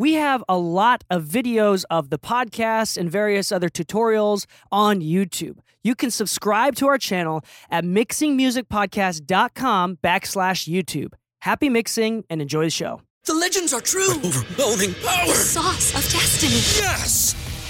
we have a lot of videos of the podcast and various other tutorials on YouTube. You can subscribe to our channel at mixingmusicpodcast.com backslash YouTube. Happy mixing and enjoy the show. The legends are true. Overwhelming power! Sauce of destiny. Yes!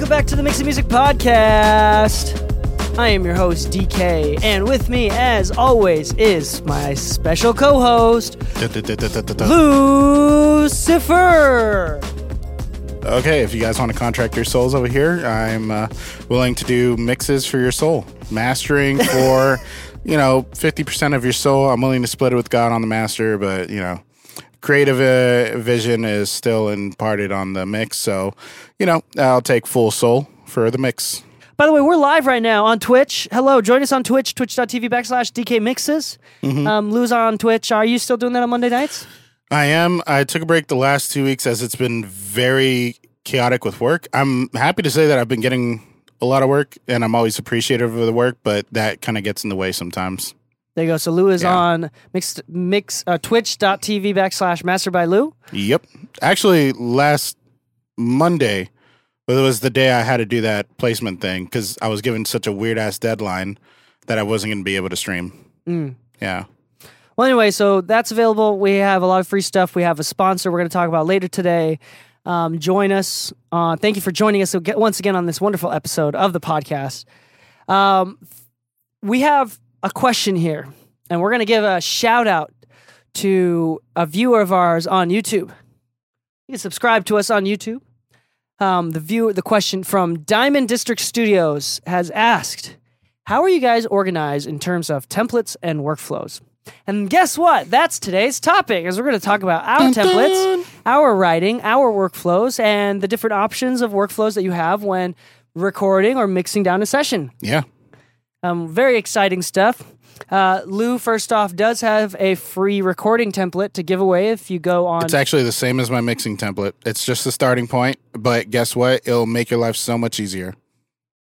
Welcome back to the Mixing Music Podcast. I am your host, DK, and with me, as always, is my special co host, Lucifer. Okay, if you guys want to contract your souls over here, I'm uh, willing to do mixes for your soul, mastering for, you know, fifty percent of your soul. I'm willing to split it with God on the master, but you know, creative uh, vision is still imparted on the mix. So, you know, I'll take full soul for the mix. By the way, we're live right now on Twitch. Hello, join us on Twitch, twitch.tv backslash DK Mixes. Um, Lou's on Twitch. Are you still doing that on Monday nights? I am. I took a break the last two weeks as it's been very chaotic with work. I'm happy to say that I've been getting a lot of work, and I'm always appreciative of the work, but that kind of gets in the way sometimes. There you go. So Lou is Yeah. on mix, mix, uh, twitch.tv backslash master by Lou. Yep. Actually, last Monday, but it was the day I had to do that placement thing because I was given such a weird ass deadline that I wasn't going to be able to stream. Mm. Yeah. Well, anyway, so that's available. We have a lot of free stuff. We have a sponsor we're going to talk about later today. Um, join us. Uh, thank you for joining us once again on this wonderful episode of the podcast. Um, we have a question here, and we're going to give a shout out to a viewer of ours on YouTube. You can subscribe to us on YouTube. Um, the view, the question from Diamond District Studios has asked, "How are you guys organized in terms of templates and workflows?" And guess what? That's today's topic. Is we're going to talk about our templates, our writing, our workflows, and the different options of workflows that you have when recording or mixing down a session. Yeah. Um, very exciting stuff. Uh, Lou, first off, does have a free recording template to give away if you go on. It's actually the same as my mixing template. It's just the starting point, but guess what? It'll make your life so much easier.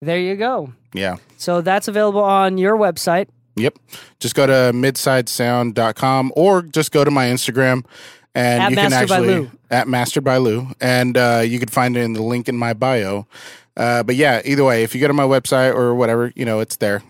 there you go. Yeah. So that's available on your website. Yep. Just go to midsidesound.com or just go to my Instagram and At you can actually Lou. at Mastered by Lou and uh, you can find it in the link in my bio. Uh, but yeah, either way, if you go to my website or whatever, you know, it's there.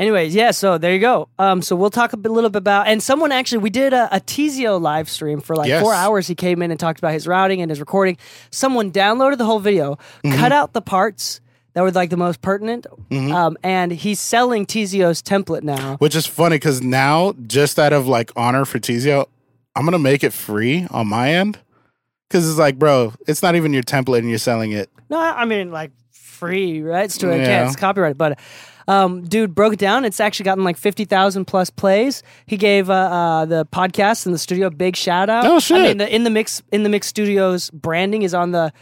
Anyways, yeah, so there you go. Um, so we'll talk a bit- little bit about, and someone actually, we did a, a Teezio live stream for like Yes. four hours. He came in and talked about his routing and his recording. Someone downloaded the whole video, Mm-hmm. cut out the parts that were like the most pertinent, Mm-hmm. um, and he's selling Teezio's template now. Which is funny because now, just out of like honor for Teezio, I'm gonna make it free on my end. Cause it's like, bro, it's not even your template and you're selling it. No, I mean like free, right? It's to yeah. Yeah. it's copyrighted, but um, dude broke it down. It's actually gotten like fifty thousand plus plays. He gave uh, uh, the podcast and the studio a big shout out. Oh, I shit. mean, the in the mix in the mix studios branding is on the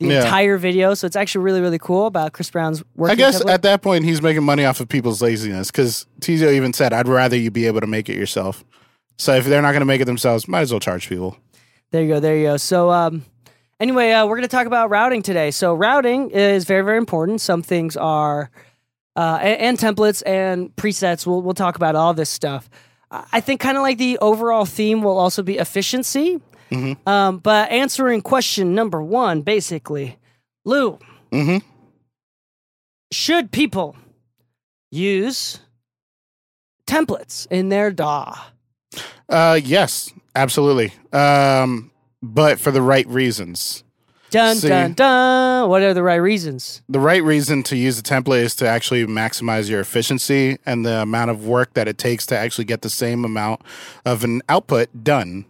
the Yeah. entire video, so it's actually really really cool about Chris Brown's work. I guess at that point he's making money off of people's laziness because Teezio even said, "I'd rather you be able to make it yourself." So if they're not gonna make it themselves, might as well charge people. There you go. There you go. So, um, anyway, uh, we're going to talk about routing today. So, routing is very, very important. Some things are, uh, and, and templates and presets. We'll we'll talk about all this stuff. I think kind of like the overall theme will also be efficiency. Um, but answering question number one, basically, Lou, Mm-hmm. should people use templates in their DAW. Uh, yes, absolutely. Um, but for the right reasons. Dun See. dun dun. What are the right reasons? The right reason to use a template is to actually maximize your efficiency and the amount of work that it takes to actually get the same amount of an output done.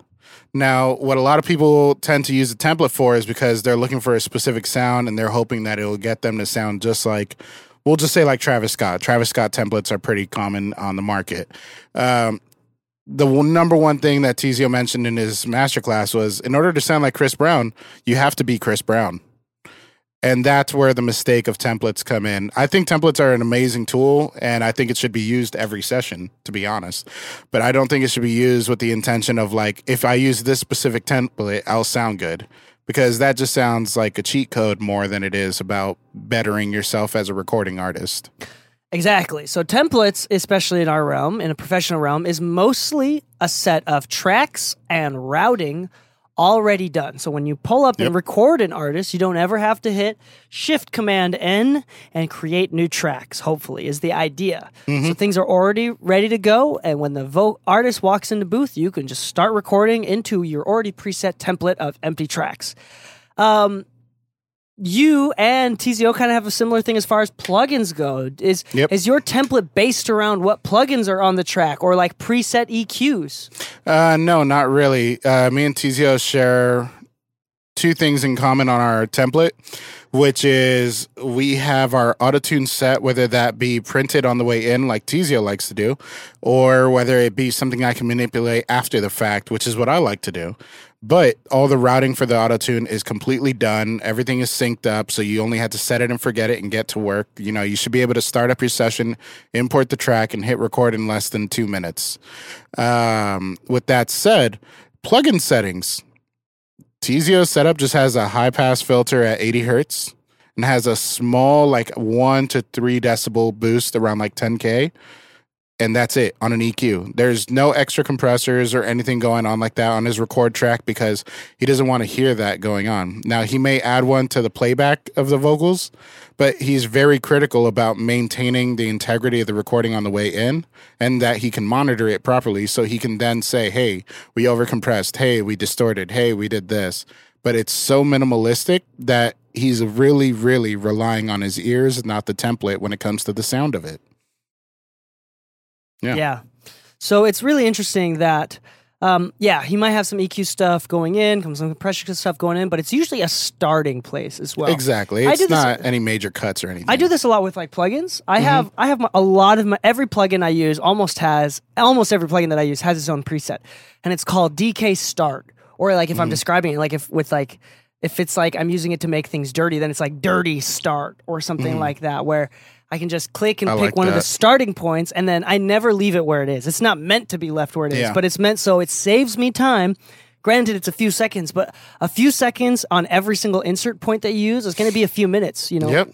Now, what a lot of people tend to use a template for is because they're looking for a specific sound and they're hoping that it'll get them to sound just like, we'll just say like Travis Scott. Travis Scott templates are pretty common on the market. Um, the number one thing that Teezio mentioned in his masterclass was in order to sound like Chris Brown, you have to be Chris Brown. And that's where the mistake of templates come in. I think templates are an amazing tool and I think it should be used every session, to be honest. But I don't think it should be used with the intention of like, if I use this specific template, I'll sound good. Because that just sounds like a cheat code more than it is about bettering yourself as a recording artist. Exactly. So templates, especially in our realm, in a professional realm, is mostly a set of tracks and routing already done. So when you pull up and record an artist, you don't ever have to hit Shift Command N and create new tracks. Hopefully, is the idea. So things are already ready to go, and when the vo- artist walks into booth, you can just start recording into your already preset template of empty tracks. Um, you and Teezio kind of have a similar thing as far as plugins go. Is Yep. is your template based around what plugins are on the track or like preset EQs? Uh, no, not really. Uh, me and Teezio share two things in common on our template, which is we have our autotune set, whether that be printed on the way in, like Teezio likes to do, or whether it be something I can manipulate after the fact, which is what I like to do. But all the routing for the autotune is completely done. Everything is synced up, so you only have to set it and forget it and get to work. You know, you should be able to start up your session, import the track, and hit record in less than two minutes. Um, with that said, plugin settings. Teezio setup just has a high pass filter at 80 hertz and has a small, like one to three decibel boost around like 10K. And that's it on an EQ. There's no extra compressors or anything going on like that on his record track because he doesn't want to hear that going on. Now, he may add one to the playback of the vocals, but he's very critical about maintaining the integrity of the recording on the way in and that he can monitor it properly so he can then say, hey, we overcompressed. Hey, we distorted. Hey, we did this. But it's so minimalistic that he's really, really relying on his ears, not the template, when it comes to the sound of it. Yeah. So it's really interesting that, um, yeah, he might have some EQ stuff going in, some compression stuff going in, but it's usually a starting place as well. exactly. I It's do this- not any major cuts or anything. I do this a lot with like plugins. I Mm-hmm. have I have my, a lot of my every plugin I use almost has almost every plugin that I use has its own preset, and it's called DK Start. Or like if Mm-hmm. I'm describing it, like if with like if it's like I'm using it to make things dirty, then it's like Dirty Start or something like that, where I can just click and. I pick like one of the starting points, and then I never leave it where it is. It's not meant to be left where it is, Yeah. but it's meant so it saves me time. Granted, it's a few seconds, but a few seconds on every single insert point that you use is going to be a few minutes. You know, Yep.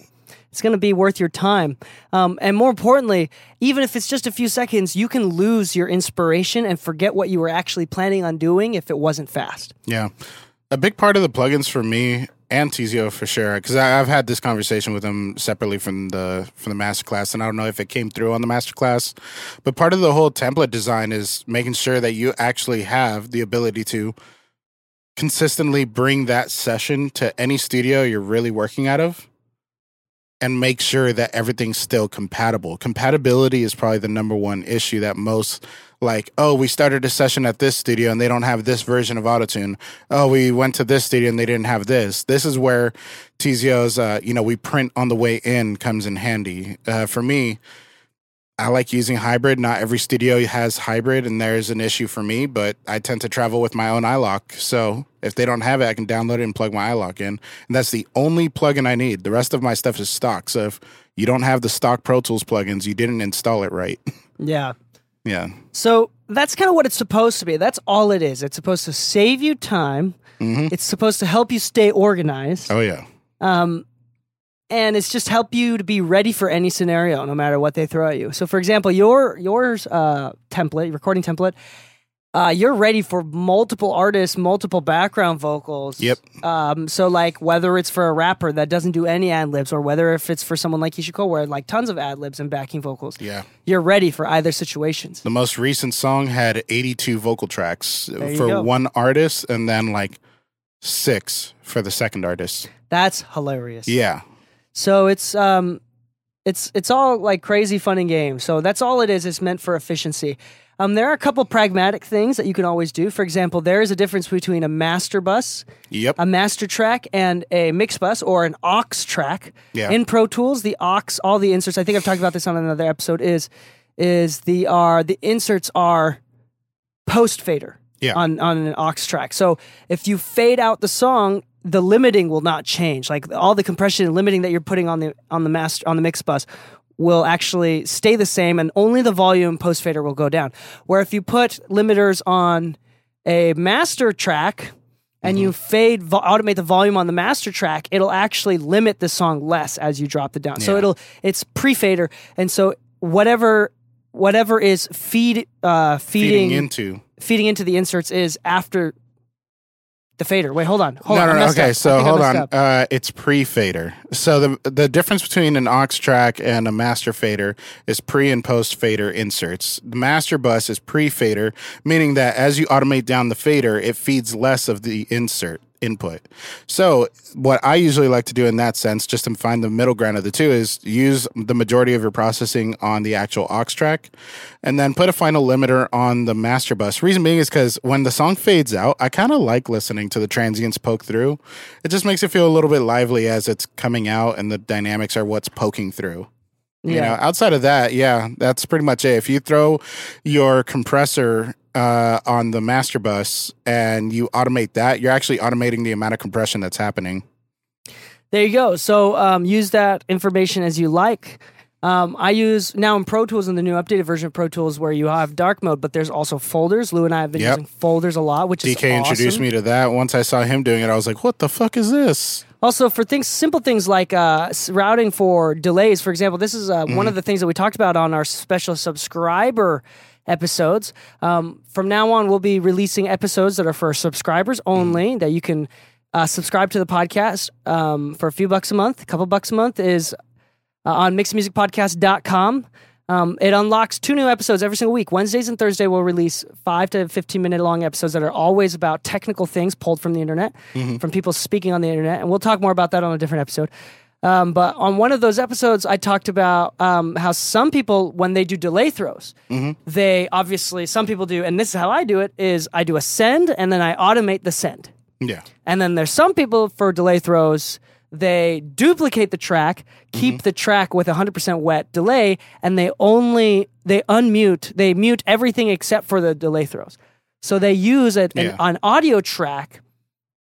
it's going to be worth your time. Um, and more importantly, even if it's just a few seconds, you can lose your inspiration and forget what you were actually planning on doing if it wasn't fast. Yeah. A big part of the plugins for me and Teezio for sure, because I've had this conversation with him separately from the from the masterclass, and I don't know if it came through on the masterclass, but part of the whole template design is making sure that you actually have the ability to consistently bring that session to any studio you're really working out of and make sure that everything's still compatible. Compatibility is probably the number one issue that most like, oh, we started a session at this studio and they don't have this version of Autotune. Oh, we went to this studio and they didn't have this. This is where Teezio's, uh, you know, we print on the way in comes in handy. Uh, for me, I like using hybrid. Not every studio has hybrid, and there's an issue for me, but I tend to travel with my own iLok. So if they don't have it, I can download it and plug my iLok in. And that's the only plugin I need. The rest of my stuff is stock. So if you don't have the stock Pro Tools plugins, you didn't install it right. Yeah. Yeah. So that's kind of what it's supposed to be. That's all it is. It's supposed to save you time. Mhm. It's supposed to help you stay organized. Oh, yeah. Um, and it's just help you to be ready for any scenario, no matter what they throw at you. So, for example, your yours uh, template, recording template, uh, you're ready for multiple artists, multiple background vocals. Yep. Um, so like whether it's for a rapper that doesn't do any ad libs, or whether if it's for someone like Keyshia Cole, where like tons of ad libs and backing vocals. Yeah. You're ready for either situations. The most recent song had 82 vocal tracks for go. one artist and then like six for the second artist. That's hilarious. Yeah. So it's um, it's it's all like crazy fun and games. So that's all it is. It's meant for efficiency. Um, there are a couple pragmatic things that you can always do. For example, there is a difference between a master bus, Yep. a master track, and a mix bus or an aux track. Yeah. In Pro Tools, the aux, all the inserts. I think I've talked about this on another episode. Is is the are the inserts are post fader Yeah. on on an aux track. So if you fade out the song, the limiting will not change. Like all the compression and limiting that you're putting on the on the master on the mix bus will actually stay the same, and only the volume post fader will go down. Where if you put limiters on a master track and you fade vo- automate the volume on the master track, it'll actually limit the song less as you drop it down. So it'll it's pre fader, and so whatever whatever is feed uh, Feeding feeding into. feeding into the inserts is after the fader. Wait, hold on. Hold no, on. no, no. Okay, up. So hold on. Uh, it's pre-fader. So the the difference between an aux track and a master fader is pre and post fader inserts. The master bus is pre-fader, meaning that as you automate down the fader, it feeds less of the insert input. So what I usually like to do in that sense, just to find the middle ground of the two, is use the majority of your processing on the actual aux track, and then put a final limiter on the master bus. Reason being is because when the song fades out, I kind of like listening to the transients poke through. It just makes it feel a little bit lively as it's coming out, and the dynamics are what's poking through. You Yeah. know, outside of that, yeah, that's pretty much it. If you throw your compressor uh, on the master bus and you automate that, you're actually automating the amount of compression that's happening. There you go. So um, use that information as you like. Um, I use now in Pro Tools in the new updated version of Pro Tools where you have dark mode, but there's also folders. Lou and I have been Yep. using folders a lot, which is DK introduced me to that. Once I saw him doing it, I was like, "What the fuck is this?" Also, for things, simple things like uh, routing for delays. For example, this is uh, one of the things that we talked about on our special subscriber episodes. Um, from now on, we'll be releasing episodes that are for subscribers only. That you can uh, subscribe to the podcast um, for a few bucks a month. A couple bucks a month is uh, on mixingmusicpodcast.com. Um, it unlocks two new episodes every single week. Wednesdays and Thursday we'll release five to 15 minute long episodes that are always about technical things pulled from the internet, from people speaking on the internet. And we'll talk more about that on a different episode. Um, but on one of those episodes, I talked about um, how some people, when they do delay throws, they obviously, some people do, and this is how I do it, is I do a send and then I automate the send. Yeah, And then there's some people for delay throws, they duplicate the track, keep the track with 100% wet delay, and they only they unmute, they mute everything except for the delay throws. So they use a, Yeah. an, an audio track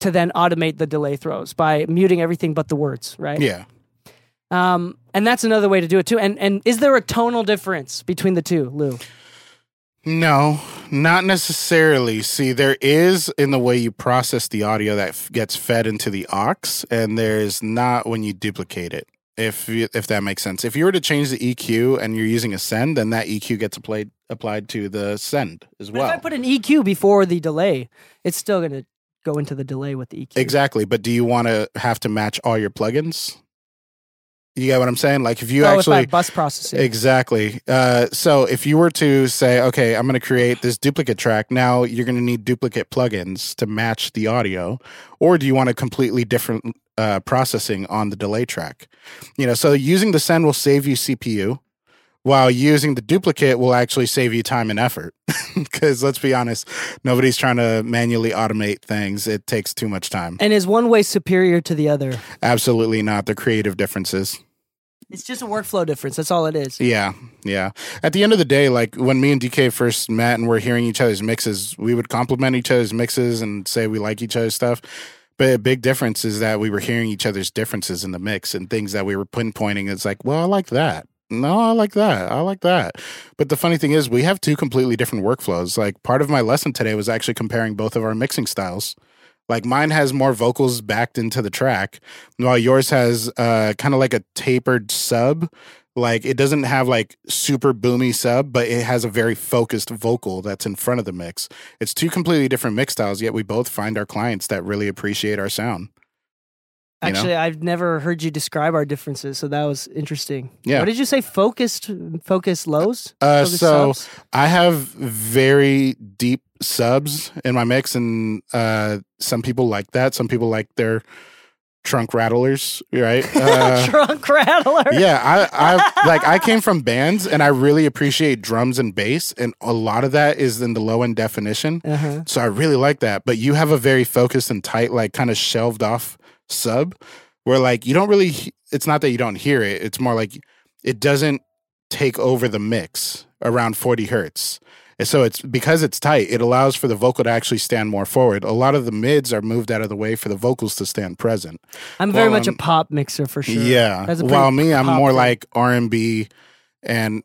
to then automate the delay throws by muting everything but the words, right? yeah. Um, and that's another way to do it too. And and is there a tonal difference between the two, Lou? No, not necessarily. See, there is in the way you process the audio that f- gets fed into the aux, and there's not when you duplicate it. If you, if that makes sense. If you were to change the EQ and you're using a send, then that EQ gets applied applied to the send as But if I put an EQ before the delay, it's still going to go into the delay with the EQ. Exactly, but do you want to have to match all your plugins? You get what I'm saying? Like if you oh, actually bus processing. Exactly. Uh, so if you were to say, okay, I'm going to create this duplicate track, now you're going to need duplicate plugins to match the audio, or do you want a completely different uh, processing on the delay track? You know, so using the send will save you CPU, while using the duplicate will actually save you time and effort. Because let's be honest, nobody's trying to manually automate things. It takes too much time. and is one way superior to the other? Absolutely not. They're creative differences. It's just a workflow difference. That's all it is. Yeah, yeah. At the end of the day, like when me and DK first met and we're hearing each other's mixes, we would compliment each other's mixes and say we like each other's stuff. But a big difference is that we were hearing each other's differences in the mix and things that we were pinpointing. It's like, well, I like that. No, I like that. I like that. But the funny thing is, we have two completely different workflows. Like part of my lesson today was actually comparing both of our mixing styles. Like mine has more vocals backed into the track, while yours has uh, kind of like a tapered sub. Like it doesn't have like super boomy sub, but it has a very focused vocal that's in front of the mix. It's two completely different mix styles, yet we both find our clients that really appreciate our sound. You know? Actually, I've never heard you describe our differences, so that was interesting. Yeah. What did you say? Focused, focused lows. Uh, Focused so subs? I have very deep subs in my mix, and uh, some people like that. Some people like their trunk rattlers, right? Uh, trunk rattler. yeah, I, I like I came from bands, and I really appreciate drums and bass, and a lot of that is in the low end definition. Uh-huh. So I really like that. But you have a very focused and tight, like kind of shelved off sub, where like you don't really. It's not that you don't hear it. It's more like it doesn't take over the mix around 40 hertz. And so it's because it's tight, it allows for the vocal to actually stand more forward. A lot of the mids are moved out of the way for the vocals to stand present. I'm very much a um, pop mixer for sure. Yeah. While me, I'm more thing. like R and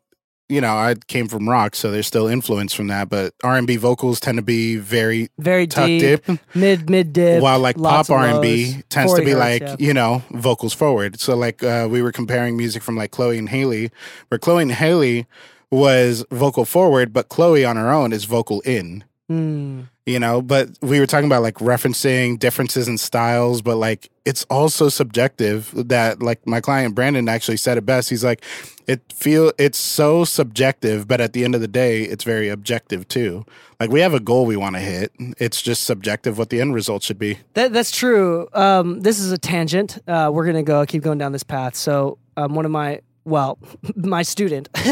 you know, I came from rock, so there's still influence from that. But R and B vocals tend to be very very tuck deep, dip, mid mid dip. while like pop R and B tends to be hertz, like yeah. you know vocals forward. So like uh, we were comparing music from like Chloe and Halle, where Chloe and Halle was vocal forward, but Chloe on her own is vocal in. Mm. you know but we were talking about like referencing differences in styles but like it's also subjective that like my client brandon actually said it best he's like it feel it's so subjective but at the end of the day it's very objective too like we have a goal we want to hit it's just subjective what the end result should be That, that's true. Um, this is a tangent. Uh, we're gonna go keep going down this path. So um, one of my well, my student.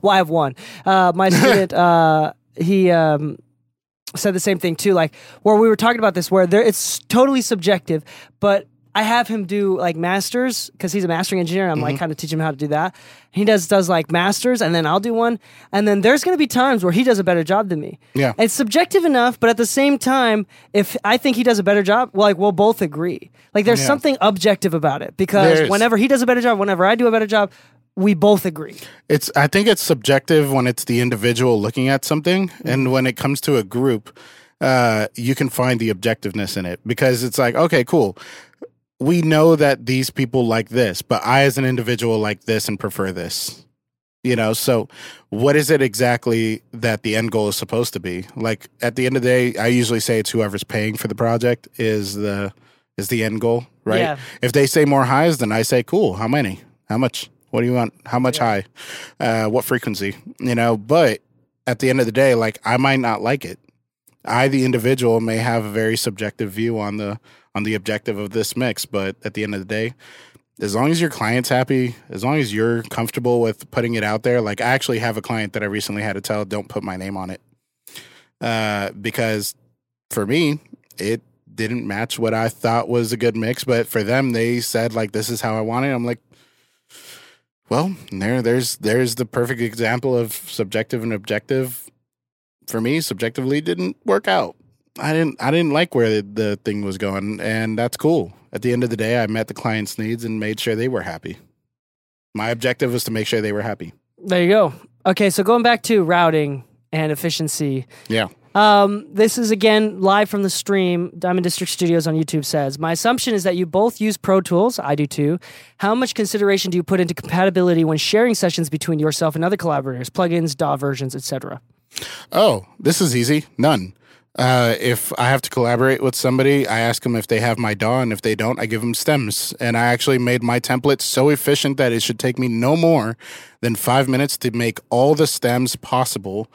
well, I have one. Uh, my student. Uh, he um, said the same thing too. Like where we were talking about this, where there it's totally subjective, but. I have him do like masters because he's a mastering engineer. I'm Mm-hmm. like kind of teaching him how to do that. He does does like masters, and then I'll do one. And then there's going to be times where he does a better job than me. Yeah. It's subjective enough, but at the same time, if I think he does a better job, well, like we'll both agree. Like there's Yeah. something objective about it because There's- whenever he does a better job, whenever I do a better job, we both agree. It's I think it's subjective when it's the individual looking at something and when it comes to a group uh you can find the objectiveness in it because it's like okay cool we know that these people like this but I as an individual like this and prefer this you know? So what is it exactly that the end goal is supposed to be? Like at the end of the day I usually say it's whoever's paying for the project is the is the end goal right? Yeah. if they say more highs then I say cool how many? How much? What do you want? How much high? Uh, what frequency, you know. But at the end of the day, like I might not like it. I, the individual, may have a very subjective view on the on the objective of this mix. But at the end of the day, as long as your client's happy, as long as you're comfortable with putting it out there, like I actually have a client that I recently had to tell, don't put my name on it, uh, because for me, it didn't match what I thought was a good mix. But for them, they said like, "This is how I want it." I'm like, well, there, there's, there's the perfect example of subjective and objective. For me, subjectively, didn't work out. I didn't, I didn't like where the, the thing was going, and that's cool. At the end of the day, I met the client's needs and made sure they were happy. My objective was to make sure they were happy. There you go. Okay, so going back to routing and efficiency. Yeah. Um, this is again live from the stream. Diamond District Studios on YouTube says, My assumption is that you both use Pro Tools. I do too. How much consideration do you put into compatibility when sharing sessions between yourself and other collaborators, plugins, DAW versions, etc.? Oh, this is easy. None. Uh, if I have to collaborate with somebody, I ask them if they have my DAW, and if they don't, I give them stems. And I actually made my template so efficient that it should take me no more than five minutes to make all the stems possible.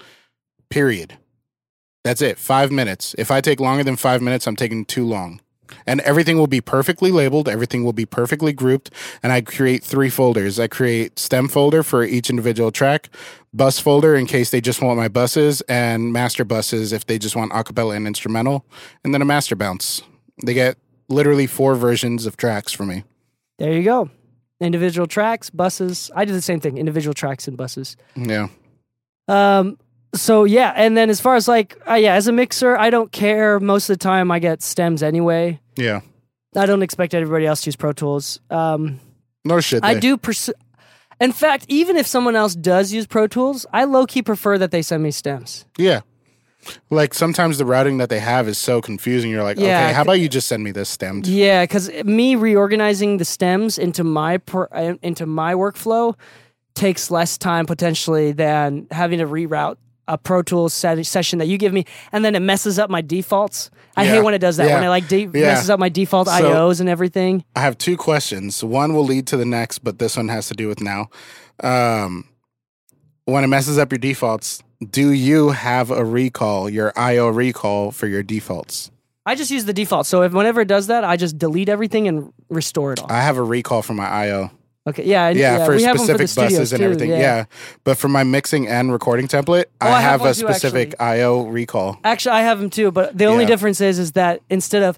Period. That's it. Five minutes. If I take longer than five minutes, I'm taking too long. And everything will be perfectly labeled. Everything will be perfectly grouped. And I create three folders. I create stem folder for each individual track, bus folder in case they just want my buses, and master buses if they just want acapella and instrumental, and then a master bounce. They get literally four versions of tracks for me. There you go. Individual tracks, buses. I do the same thing. Individual tracks and buses. Yeah. Um, so yeah, and then as far as like, uh, yeah, as a mixer, I don't care. Most of the time, I get stems anyway. Yeah. I don't expect everybody else to use Pro Tools. Um, No shit. I they. do pursue. In fact, even if someone else does use Pro Tools, I low key prefer that they send me stems. Yeah. Like sometimes the routing that they have is so confusing. You're like, Yeah, okay, how about you just send me this stemmed? Yeah, because me reorganizing the stems into my per, uh, into my workflow takes less time potentially than having to reroute a Pro Tools set, session that you give me, and then it messes up my defaults. I Yeah. hate when it does that. When Yeah. it like de- Yeah. messes up my default So- IOs and everything. I have two questions. One will lead to the next, but this one has to do with now. Um, when it messes up your defaults, do you have a recall, your IO recall for your defaults? I just use the default. So if whenever it does that, I just delete everything and restore it all. I have a recall for my IO. Okay, yeah, and- Yeah, for we have them specific the buses and too, everything. Yeah. But for my mixing and recording template, Oh, I, I have have, a specific IO recall. Actually, I have them too, but the only Yeah. difference is is that instead of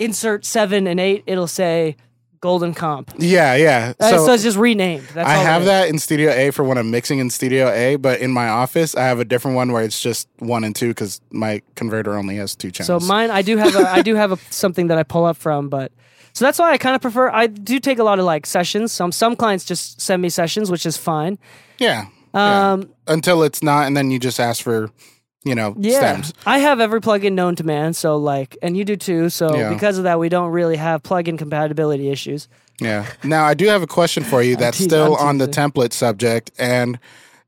insert seven and eight, it'll say golden comp. Yeah, yeah. Uh, So, So, it's just renamed. That's I have that in Studio A for when I'm mixing in Studio A, but in my office, I have a different one where it's just one and two because my converter only has two channels. So mine, I do have a, I do have a, something that I pull up from, but so that's why I kind of prefer. I do take a lot of like sessions. Some some clients just send me sessions, which is fine. yeah, yeah. Um, Until it's not, and then you just ask for, you know, yeah, stems. I have every plugin known to man. So like, and you do too. So Yeah. because of that, we don't really have plugin compatibility issues. Yeah. Now I do have a question for you that's still on the template subject, and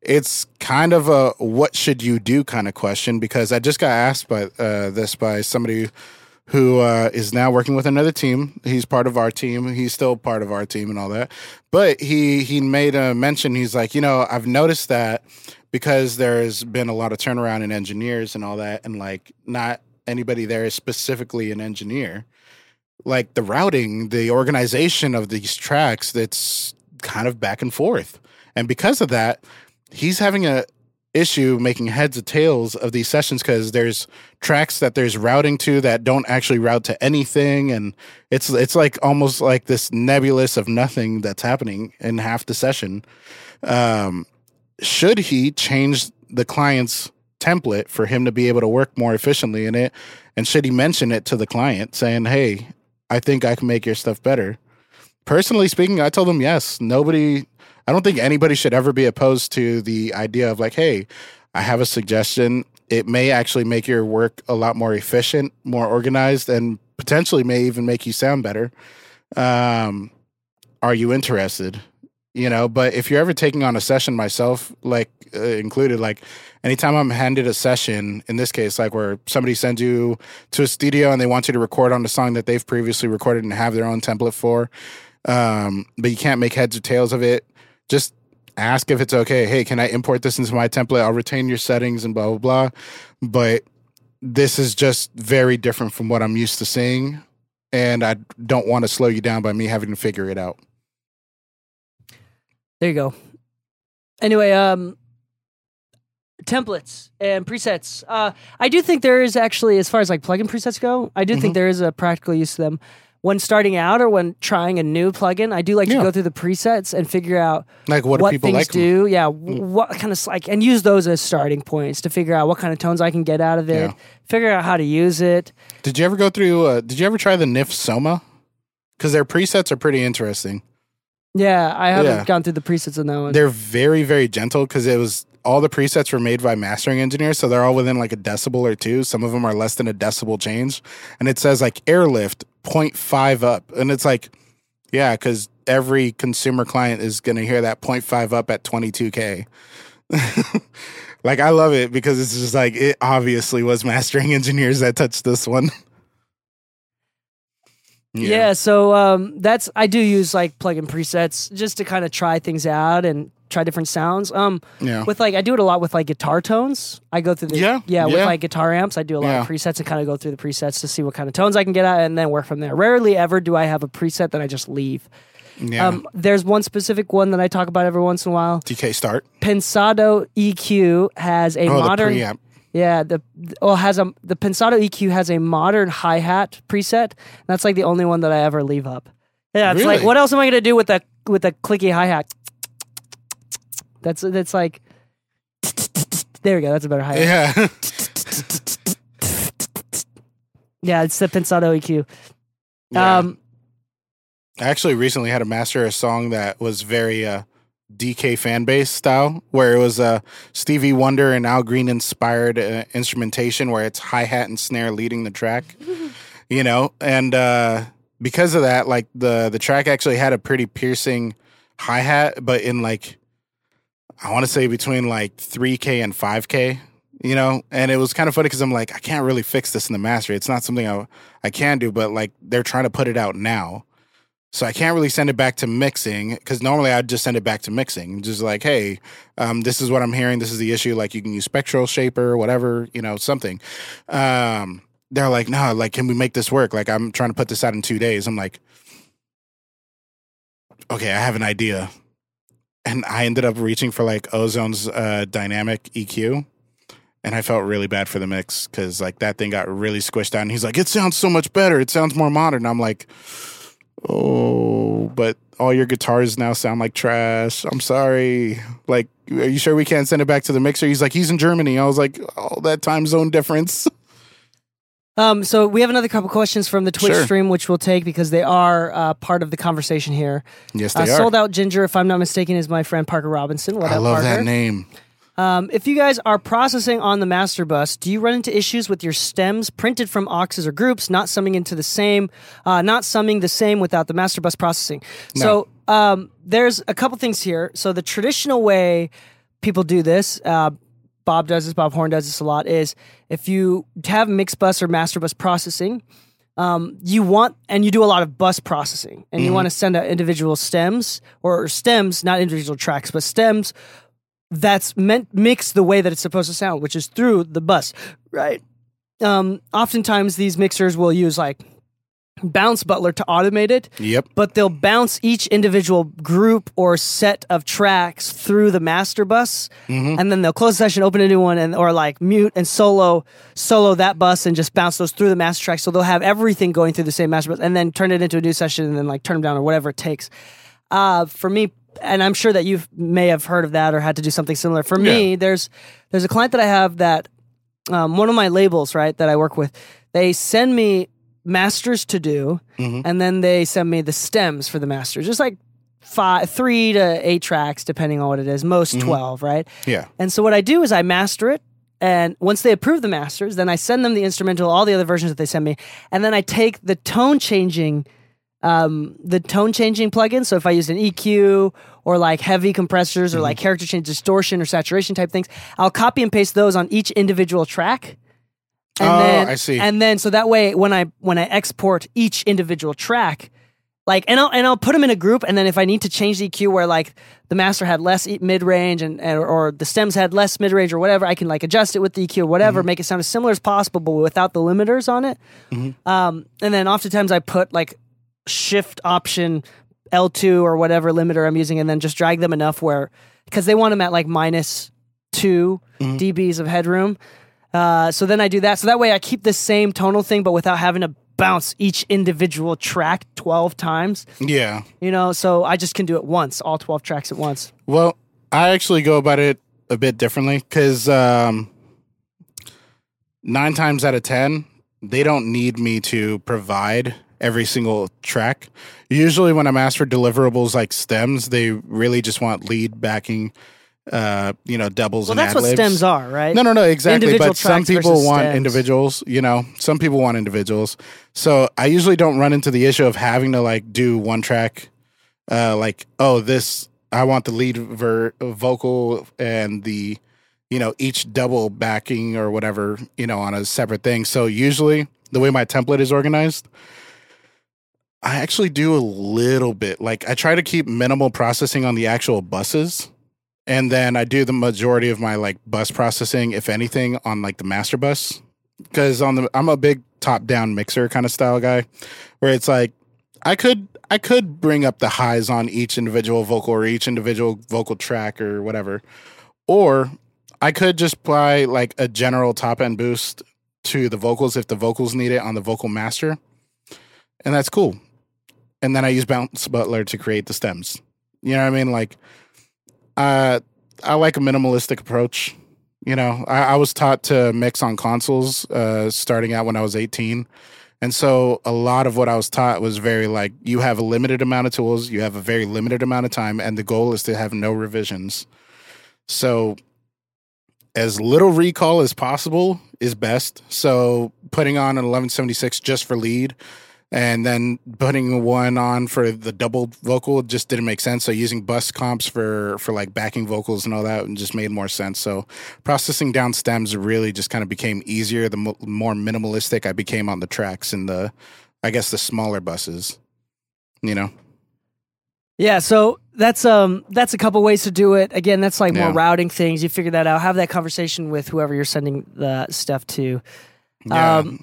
it's kind of a "what should you do" kind of question because I just got asked by uh, this by somebody who uh, is now working with another team. He's part of our team. He's still part of our team and all that. But he he made a mention. He's like, you know, I've noticed that because there's been a lot of turnaround in engineers and all that, and like not anybody there is specifically an engineer like the routing, the organization of these tracks that's kind of back and forth. And because of that, he's having a issue making heads or tails of these sessions because there's tracks that there's routing to that don't actually route to anything and it's it's like almost like this nebulous of nothing that's happening in half the session um should he change the client's template for him to be able to work more efficiently in it and should he mention it to the client saying hey I think I can make your stuff better. Personally speaking, I told him yes. Nobody, I don't think anybody should ever be opposed to the idea of like, hey, I have a suggestion. It may actually make your work a lot more efficient, more organized, and potentially may even make you sound better. Um, are you interested? You know, but if you're ever taking on a session, myself, like uh, included, like anytime I'm handed a session, in this case, like where somebody sends you to a studio and they want you to record on the song that they've previously recorded and have their own template for, um, but you can't make heads or tails of it, just ask if it's okay. Hey, can I import this into my template? I'll retain your settings and blah, blah, blah. But this is just very different from what I'm used to seeing. And I don't want to slow you down by me having to figure it out. There you go. Anyway, um, templates and presets. Uh, I do think there is actually, as far as like plugin presets go, I do Mm-hmm. think there is a practical use to them. When starting out or when trying a new plugin, I do like Yeah. to go through the presets and figure out Like, what, what people things like? Mm. do. Yeah, w what kind of like, and use those as starting points to figure out what kind of tones I can get out of it. Yeah. Figure out how to use it. Did you ever go through, uh, did you ever try the NIF Soma? Because their presets are pretty interesting. Yeah, I haven't Yeah. gone through the presets on that one. They're very, very gentle because it was all the presets were made by mastering engineers, so they're all within like a decibel or two. Some of them are less than a decibel change, and it says like airlift 0.5 up, and it's like, yeah, because every consumer client is gonna hear that 0.5 up at 22k. like I love it because it's just like it obviously was mastering engineers that touched this one. Yeah. so um, that's I do use like plugin presets just to kind of try things out and try different sounds. Um, Yeah. with like I do it a lot with like guitar tones. I go through the Yeah, yeah, with yeah. like guitar amps. I do a lot of presets and kind of go through the presets to see what kind of tones I can get at and then work from there. Rarely ever do I have a preset that I just leave. yeah. Um, there's one specific one that I talk about every once in a while. DK start. Pensado EQ has a Oh, modern the preamp. yeah, the well has a the Pensado EQ has a modern hi hat preset. That's like the only one that I ever leave up. Yeah, it's like what else am I gonna do with the with the clicky hi hat? That's that's like there we go. That's a better hi hat. Yeah. Yeah, it's the Pensado EQ. Yeah. Um, I actually recently had to master a song that was very uh DK fan base style, where it was a Stevie Wonder and Al Green inspired uh, instrumentation, where it's hi hat and snare leading the track. you know, and uh, because of that, like the the track actually had a pretty piercing hi hat, but in like I want to say between like 3K and 5K, you know, and it was kind of funny because I'm like, I can't really fix this in the master. It's not something I, I can do, but like they're trying to put it out now. So I can't really send it back to mixing because normally I'd just send it back to mixing, just like, hey, um, this is what I'm hearing. This is the issue. Like you can use spectral shaper, whatever, you know, something. Um, they're like, no, like, can we make this work? Like I'm trying to put this out in two days. I'm like, okay, I have an idea and I ended up reaching for like Ozone's uh, dynamic EQ, and I felt really bad for the mix because like that thing got really squished out. And he's like, "It sounds so much better. It sounds more modern." I'm like, "Oh, but all your guitars now sound like trash. I'm sorry. Like, are you sure we can't send it back to the mixer?" He's like, "He's in Germany." I was like, "Oh, that time zone difference." Um, so we have another couple questions from the Twitch Sure. stream, which we'll take because they are uh, part of the conversation here. yes, Uh, they are. sold out ginger, if I'm not mistaken, is my friend Parker Robinson. What I up, love Parker? that name. Um, if you guys are processing on the master bus, do you run into issues with your stems printed from auxes or groups not summing into the same, uh, not summing the same without the master bus processing? So um, there's a couple things here. So the traditional way people do this, uh, Bob does this, Bob Horn does this a lot, is if you have mixed bus or master bus processing, um, you want and you do a lot of bus processing and you want to send out individual stems or stems, not individual tracks, but stems that's meant mixed the way that it's supposed to sound, which is through the bus, right? Um, oftentimes these mixers will use like bounce butler to automate it, Yep. but they'll bounce each individual group or set of tracks through the master bus, and then they'll close the session, open a new one, and or like mute and solo solo that bus and just bounce those through the master track. So they'll have everything going through the same master bus, and then turn it into a new session, and then like turn them down or whatever it takes. Uh, for me, and I'm sure that you may have heard of that or had to do something similar. For me, there's there's a client that I have that um, one of my labels, right, that I work with, they send me masters to do, mm-hmm. and then they send me the stems for the masters, just like five, three to eight tracks, depending on what it is. Most mm-hmm. twelve, right? Yeah. And so what I do is I master it. And once they approve the masters, then I send them the instrumental, all the other versions that they send me, and then I take the tone changing, um, the tone changing plugin. So if I used an EQ or like heavy compressors or mm-hmm. like character change distortion or saturation type things, I'll copy and paste those on each individual track. And Oh, then, I see. And then so that way when I when I export each individual track, like and I'll and I'll put them in a group and then if I need to change the EQ where like the master had less mid range and, and or the stems had less mid range or whatever I can like adjust it with the EQ or whatever Mm-hmm. make it sound as similar as possible but without the limiters on it um, and then oftentimes I put like shift option L2 or whatever limiter I'm using and then just drag them enough where because they want them at like minus 2 Mm-hmm. dBs of headroom uh, so then I do that so that way I keep the same tonal thing but without having to bounce each individual track 12 times Yeah. you know so I just can do it once all 12 tracks at once Well, I actually go about it a bit differently because um, nine times out of ten, they don't need me to provide every single track. Usually, when I'm asked for deliverables like stems, they really just want lead backing, uh, you know, doubles well and that's what stems are right No, no, no, exactly. Individual But some people want stems. individuals, you know, some people want individuals. So I usually don't run into the issue of having to like do one track, uh, like, oh, this, I want the lead ver- vocal and the, you know, each double backing or whatever, you know, on a separate thing. So usually the way my template is organized, I actually do a little bit. Like I try to keep minimal processing on the actual buses. And then I do the majority of my like bus processing, if anything, on like the master bus. Cause on the I'm a big top down mixer kind of style guy where it's like I could I could bring up the highs on each individual vocal or each individual vocal track or whatever. Or I could just apply like a general top end boost to the vocals if the vocals need it on the vocal master. And that's cool. And then I use Bounce Butler to create the stems. You know what I mean? Like uh I like a minimalistic approach. You know, I, I was taught to mix on consoles uh starting out when I was 18. And so a lot of what I was taught was very like you have a limited amount of tools, you have a very limited amount of time, and the goal is to have no revisions. So as little recall as possible is best. So putting on an 1176 just for lead and then putting one on for the double vocal just didn't make sense. So using bus comps for for like backing vocals and all that just made more sense. So processing down stems really just kind of became easier. The mo- more minimalistic I became on the tracks and the I guess the smaller buses. You know. Yeah, so that's um that's a couple ways to do it. Again, that's like more Yeah. routing things. You figure that out. Have that conversation with whoever you're sending the stuff to. Yeah. Um,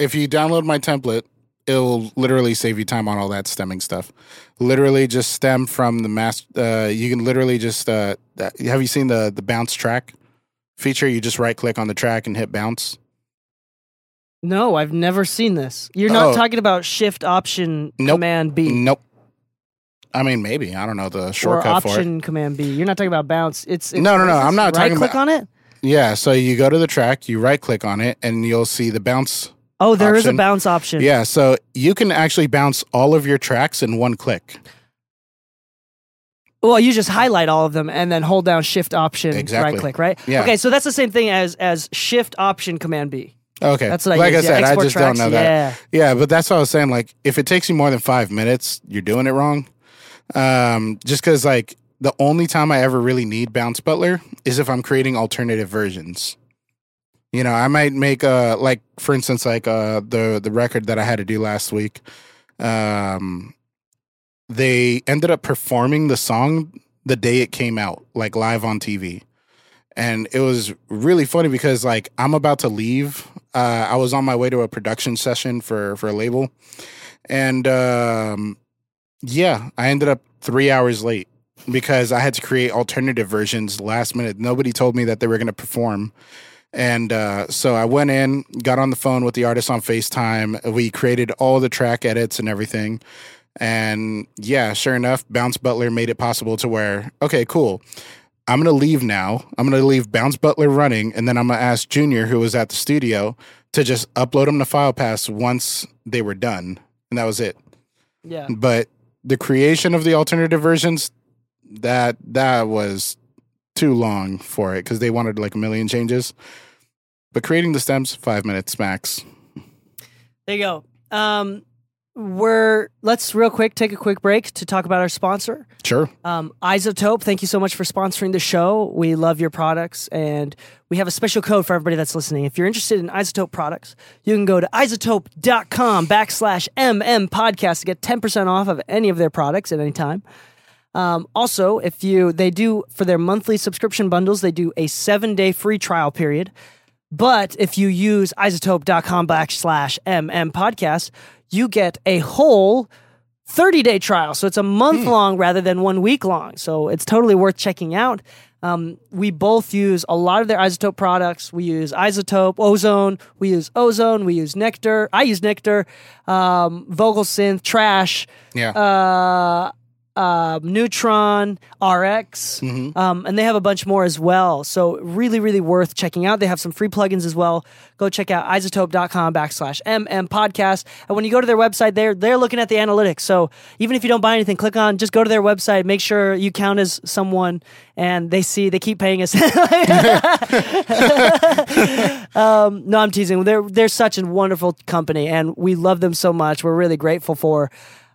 if you download my template, it'll literally save you time on all that stemming stuff. Literally just stem from the mass. Uh, you can literally just. Uh, that- have you seen the the bounce track feature? You just right click on the track and hit bounce. No, I've never seen this. You're not Oh. talking about Shift Option Nope. Command B Nope. I mean, maybe I don't know the or shortcut for it. Option Command B. You're not talking about bounce. It's, it's No, no, no, I'm not right talking click on it. Yeah, so you go to the track, you right click on it, and you'll see the bounce. Oh, there is a bounce option. Yeah, so you can actually bounce all of your tracks in one click. Well, you just highlight all of them and then hold down Shift Option Exactly. right click, right? Yeah. Okay, so that's the same thing as as Shift Option Command B. Okay, That's what I like use. I yeah, said, I export just tracks, don't know that. Yeah. Yeah, but that's what I was saying. Like, if it takes you more than five minutes, you're doing it wrong. Um, just because, like, the only time I ever really need Bounce Butler is if I'm creating alternative versions. You know, I might make a like, for instance, like uh the the record that I had to do last week. Um, they ended up performing the song the day it came out, like live on TV. And it was really funny because like I'm about to leave. Uh, I was on my way to a production session for for a label, and um, yeah, I ended up three hours late because I had to create alternative versions last minute. Nobody told me that they were going to perform. And uh, so I went in, got on the phone with the artist on FaceTime. We created all the track edits and everything. And yeah, sure enough, Bounce Butler made it possible to where, okay, cool. I'm going to leave now. I'm going to leave Bounce Butler running. And then I'm going to ask Junior, who was at the studio, to just upload them to FilePass once they were done. And that was it Yeah. but the creation of the alternative versions that that was too long for it because they wanted like a million changes but creating the stems five minutes max There you go. Um, we're let's real quick take a quick break to talk about our sponsor, sure um, iZotope. Thank you so much for sponsoring the show. We love your products, and we have a special code for everybody that's listening. If you're interested in iZotope products, you can go to izotope.com backslash mm podcast to get ten percent off of any of their products at any time. Um, also, if you they do for their monthly subscription bundles, they do a seven day free trial period. But if you use izotope.com backslash mm podcast, you get a whole 30 day trial. So it's a month long rather than one week long. So it's totally worth checking out. Um, we both use a lot of their iZotope products. We use iZotope, ozone, we use ozone, we use nectar. I use nectar, um, vocal synth, trash, yeah uh, uh, Neutron, RX, Mm-hmm. um, and they have a bunch more as well. So really, really worth checking out. They have some free plugins as well. Go check out izotope.com backslash mm podcast. And when you go to their website, they're they're looking at the analytics. So even if you don't buy anything, click on just go to their website. Make sure you count as someone, and they see they keep paying us. um, no, I'm teasing. They're they're such a wonderful company, and we love them so much. We're really grateful for.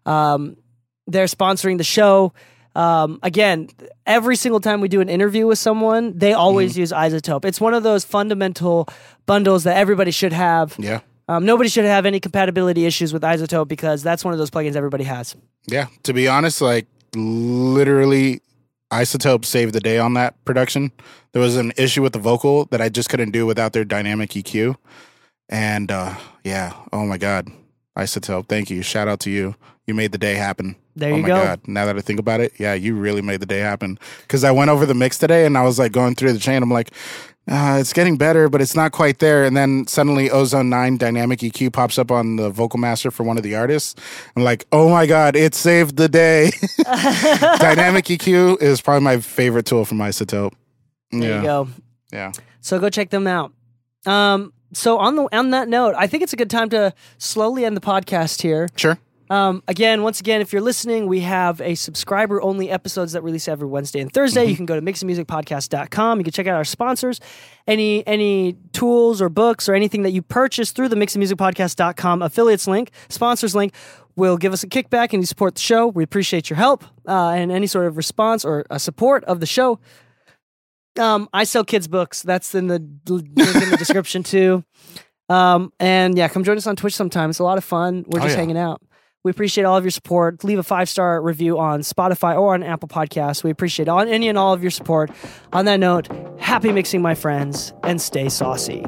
Um, they're sponsoring the show. Um, again, every single time we do an interview with someone, they always Mm-hmm. use iZotope. It's one of those fundamental bundles that everybody should have. yeah Um, nobody should have any compatibility issues with iZotope because that's one of those plugins everybody has. yeah to be honest like literally iZotope saved the day on that production there was an issue with the vocal that i just couldn't do without their dynamic eq and uh yeah oh my god iZotope thank you. Shout out to you. You made the day happen. There oh you my go. god. Now that i think about it yeah you really made the day happen. Because i went over the mix today and i was like going through the chain. I'm like uh, it's getting better but it's not quite there. And then suddenly ozone 9 dynamic eq pops up on the vocal master for one of the artists. I'm like oh my god it saved the day. Dynamic eq is probably my favorite tool from iZotope. There yeah. you go. yeah. So go check them out. Um, so on the on that note, I think it's a good time to slowly end the podcast here. Sure. Um, again, once again, if you're listening, we have a subscriber only episodes that release every Wednesday and Thursday. You can go to mixingmusicpodcast.com. You can check out our sponsors. Any any tools or books or anything that you purchase through the mixingmusicpodcast.com affiliates link, sponsors link, will give us a kickback and you support the show. We appreciate your help uh, and any sort of response or uh, support of the show. Um, I sell kids books. That's in the link in the description too. Um, and yeah, come join us on Twitch sometime. It's a lot of fun. We're Oh, just yeah. hanging out. We appreciate all of your support. Leave a five star review on Spotify or on Apple Podcasts. We appreciate all, any and all of your support. On that note, happy mixing, my friends, and stay saucy.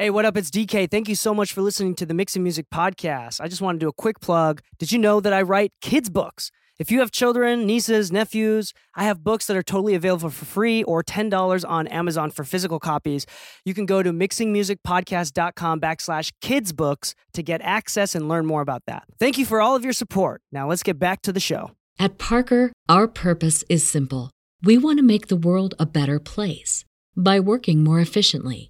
Hey, what up? It's DK. Thank you so much for listening to the Mixing Music Podcast. I just want to do a quick plug. Did you know that I write kids' books? If you have children, nieces, nephews, I have books that are totally available for free or $10 on Amazon for physical copies. You can go to mixingmusicpodcast.com backslash kids books to get access and learn more about that. Thank you for all of your support. Now let's get back to the show. At Parker, our purpose is simple. We want to make the world a better place by working more efficiently,